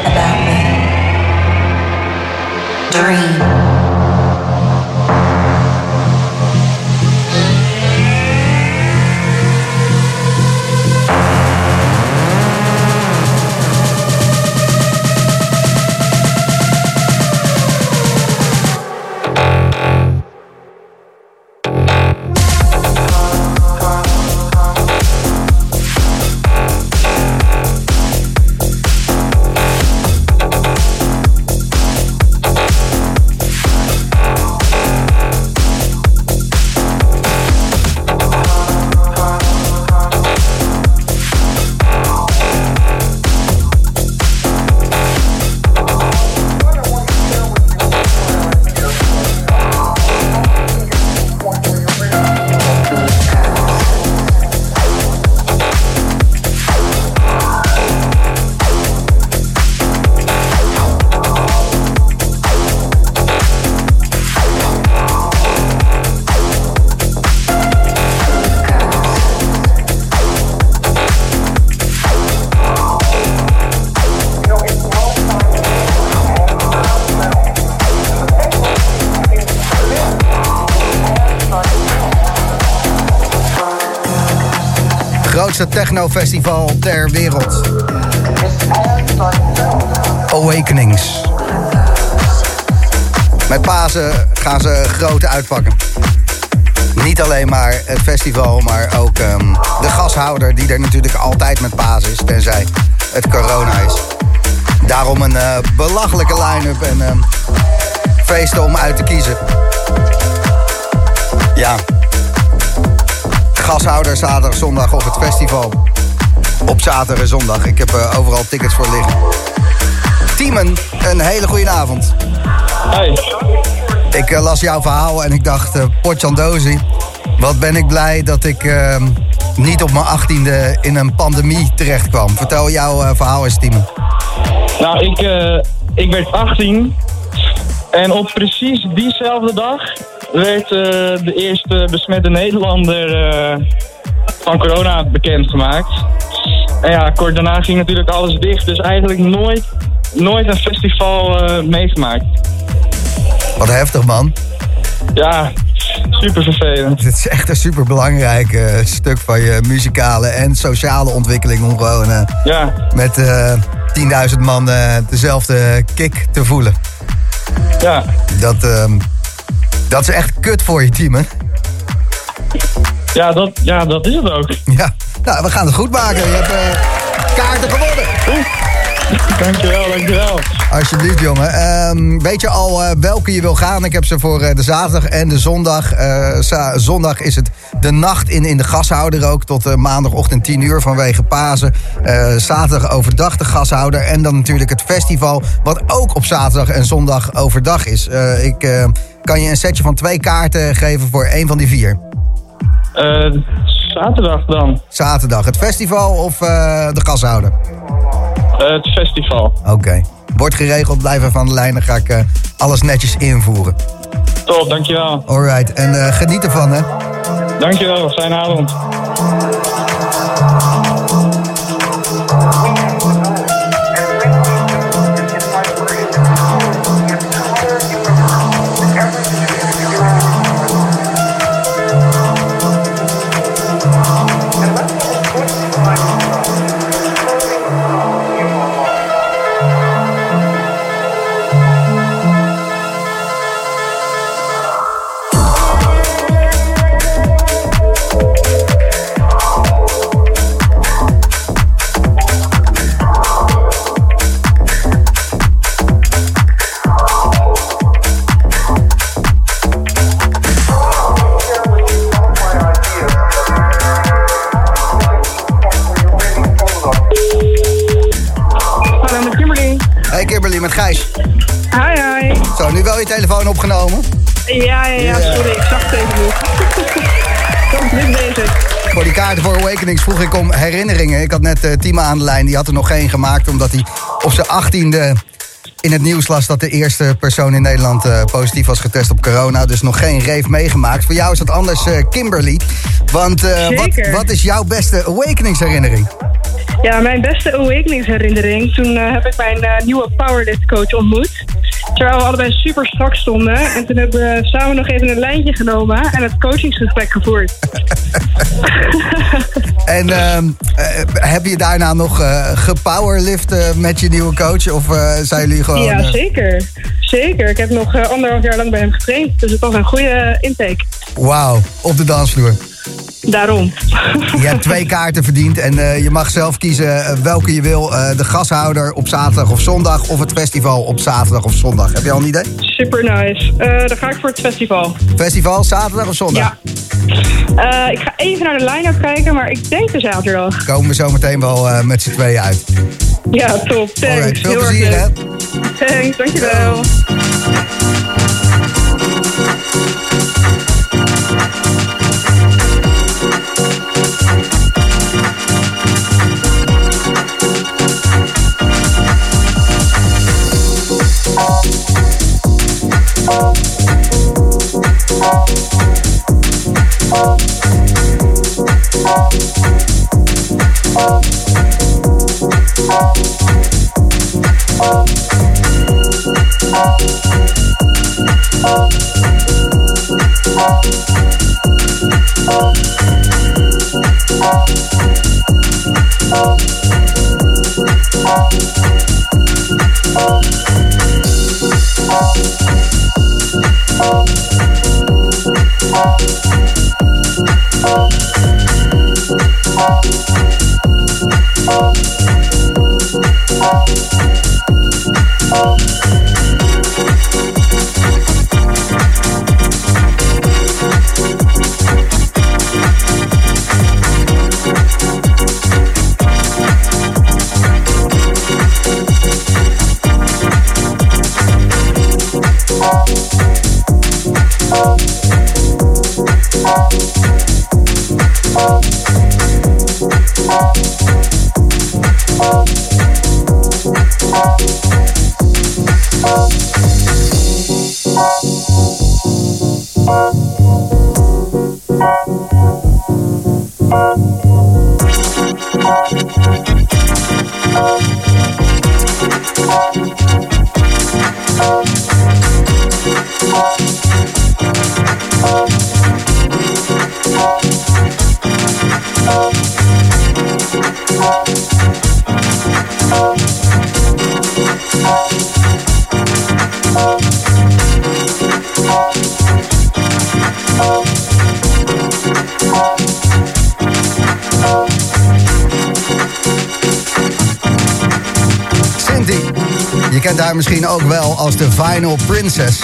about me. Dream. Technofestival ter wereld. Awakenings. Met Pasen gaan ze grote uitpakken. Niet alleen maar het festival, maar ook ehm, de gashouder... die er natuurlijk altijd met Pasen is, tenzij het corona is. Daarom een eh, belachelijke line-up en ehm, feesten om uit te kiezen. Ja, gashouder zaterdag, zondag op het festival. Op zaterdag en zondag. Ik heb eh, overal tickets voor liggen. Tiemen, een hele goede avond. Hey. Ik eh, las jouw verhaal en ik dacht, uh, potjandozi. Wat ben ik blij dat ik ehm, niet op mijn achttiende in een pandemie terecht kwam. Vertel jouw verhaal eens, Tiemen. Nou, ik, ik werd 18. En op precies diezelfde dag werd de eerste besmette Nederlander van corona bekendgemaakt. En ja, kort daarna ging natuurlijk alles dicht. Dus eigenlijk nooit, nooit een festival meegemaakt. Wat heftig, man. Ja, super vervelend. Het is echt een super belangrijk uh, stuk van je muzikale en sociale ontwikkeling om gewoon uh, ja. met uh, 10.000 man dezelfde kick te voelen. Ja. Dat, ehm, dat is echt kut voor je team, hè? Ja, dat, ja, dat is het ook. Ja, nou, we gaan het goed maken. Je hebt kaarten gewonnen. Dankjewel, dankjewel. Alsjeblieft, jongen. Um, weet je al uh, welke je wil gaan? Ik heb ze voor uh, de zaterdag en de zondag. Uh, zondag is het de nacht in, in de gashouder ook. Tot maandagochtend 10 uur vanwege Pasen. zaterdag overdag de gashouder. En dan natuurlijk het festival. Wat ook op zaterdag en zondag overdag is. ik kan je een setje van twee kaarten geven voor één van die vier. zaterdag dan. Zaterdag. Het festival of de gashouder? het festival. Oké. Okay. Wordt geregeld, blijven van de lijn. Dan ga ik uh, alles netjes invoeren. Top, dankjewel. Alright, en uh, geniet ervan, hè. Dankjewel, fijne avond. Gijs. Hi, hi. Zo, nu wel je telefoon opgenomen? Ja, ja, ja, sorry, ik zag het even niet. *laughs* ik was druk bezig. Voor die kaarten voor Awakenings vroeg ik om herinneringen. Ik had net eh Tima aan de lijn, die had er nog geen gemaakt... omdat hij op zijn achttiende in het nieuws las... dat de eerste persoon in Nederland eh, positief was getest op corona. Dus nog geen reef meegemaakt. Voor jou is dat anders, eh, Kimberly. Want wat, wat is jouw beste Awakenings herinnering? Ja, mijn beste Awakenings-herinnering. Toen eh, heb ik mijn eh, nieuwe powerlift coach ontmoet. Terwijl we allebei super strak stonden. En toen hebben we samen nog even een lijntje genomen en het coachingsgesprek gevoerd. *laughs* En ehm, eh, heb je daarna nog gepowerlift met je nieuwe coach? Of zijn jullie gewoon... ja, zeker. Zeker. Ik heb nog anderhalf jaar lang bij hem getraind. Dus het was een goede intake. Wauw, op de dansvloer. Daarom. Je hebt twee kaarten verdiend en eh, je mag zelf kiezen eh, welke je wil. Eh, de gashouder op zaterdag of zondag of het festival op zaterdag of zondag. Heb je al een idee? Super nice. Dan ga ik voor het festival. Festival, zaterdag of zondag? Ja. Ik ga even naar de line-up kijken, maar ik denk de zaterdag. Komen we zo meteen wel met z'n tweeën uit. Ja, top. Thanks. Alright, veel Heel plezier, hè? Thanks, dankjewel. Vinyl Princess.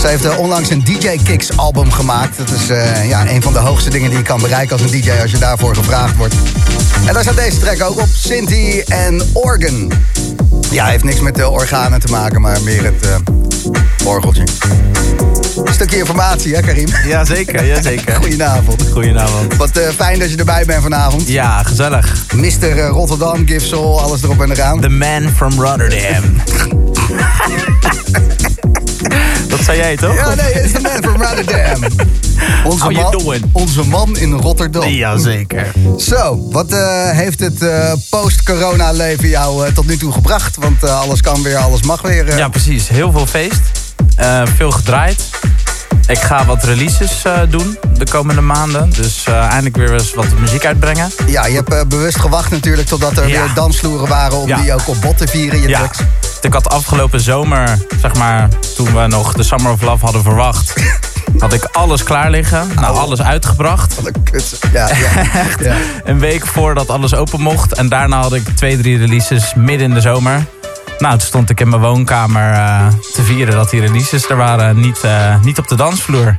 Ze heeft eh, onlangs een DJ Kicks album gemaakt. Dat is eh, ja, een van de hoogste dingen die je kan bereiken als een DJ als je daarvoor gevraagd wordt. En daar staat deze track ook op. Cindy en Organ. Ja, heeft niks met de organen te maken, maar meer het eh, orgeltje. Een stukje informatie, hè Karim? Jazeker, jazeker. *laughs* Goedenavond. Goedenavond. Wat fijn dat je erbij bent vanavond. Ja, gezellig. Mr. eh, Rotterdam, Gifsel, alles erop en eraan. The man from Rotterdam. Zei jij toch? Ja, nee, is de man from Rotterdam. *laughs* Onze How you man, doing? onze man in Rotterdam. Jazeker. Zo, wat eh, heeft het eh, post-corona leven jou eh, tot nu toe gebracht? Want alles kan weer, alles mag weer. Ja, precies. Heel veel feest. Veel gedraaid. Ik ga wat releases doen de komende maanden. Dus eindelijk weer eens wat muziek uitbrengen. Ja, je hebt bewust gewacht natuurlijk totdat er Ja. weer dansvloeren waren... om Ja. die ook op bot te vieren, je Ja. tracks. Ik had afgelopen zomer, zeg maar, toen we nog de Summer of Love hadden verwacht... *laughs* had ik alles klaar liggen. Nou, alles uitgebracht. Wat een kut. Ja, ja. *laughs* ja. Een week voordat alles open mocht. En daarna had ik twee, drie releases midden in de zomer. Nou, toen stond ik in mijn woonkamer eh, te vieren dat die releases er waren. Niet, eh, niet op de dansvloer.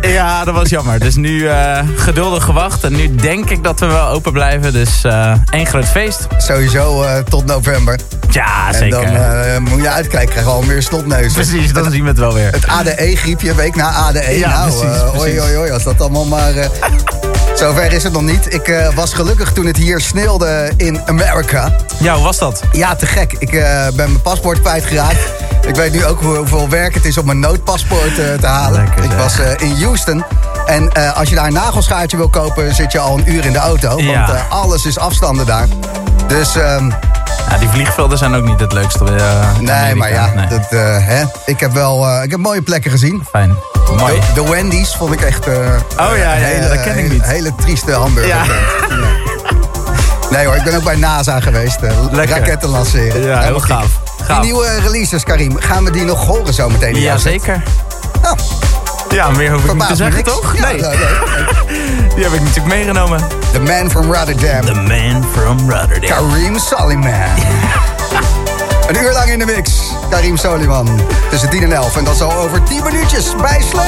Ja, dat was jammer. Dus nu eh, geduldig gewacht. En nu denk ik dat we wel open blijven. Dus eh één groot feest. Sowieso eh, tot november. Ja, En zeker. dan eh, moet je uitkijken, krijg al meer snotneuzen. Precies, dan zien we het wel weer. Het ADE-griepje, week na ADE. Ja, nou, precies, eh, precies. Oei, oei, oei, als dat allemaal maar... zover is het nog niet. Ik was gelukkig toen het hier sneeuwde in Amerika. Ja, hoe was dat? Ja, te gek. Ik ben mijn paspoort kwijtgeraakt. Ik weet nu ook hoe- hoeveel werk het is om een noodpaspoort eh, te halen. Lekker, ik was eh, in Houston. En eh, als je daar een nagelschaartje wil kopen, zit je al een uur in de auto. Want Ja. alles is afstanden daar. Dus ehm, Ja, die vliegvelden zijn ook niet het leukste. nee, maar ja, Nee. dat, hè, ik heb wel ik heb mooie plekken gezien. Fijn. Mooi. De, de Wendy's vond ik echt... Oh ja, ja, ja, dat ken ik hele, niet. Hele trieste hamburger. Nee hoor, ik ben ook bij NASA geweest. Lekker. raketten lanceren. Ja, heel Helemaal gaaf. Die nieuwe releases, Karim, gaan we die nog horen zometeen? in Ja, jouw set? zeker. Nou, Ja, meer hoef ik niet te zeggen, niks. toch? Ja, nee, *laughs* die heb ik natuurlijk meegenomen. The Man from Rotterdam. The man from Rotterdam. Karim Soliman. *laughs* Een uur lang in de mix. Karim Soliman. Tussen 10 en 11. En dat zo over 10 minuutjes bij Slam.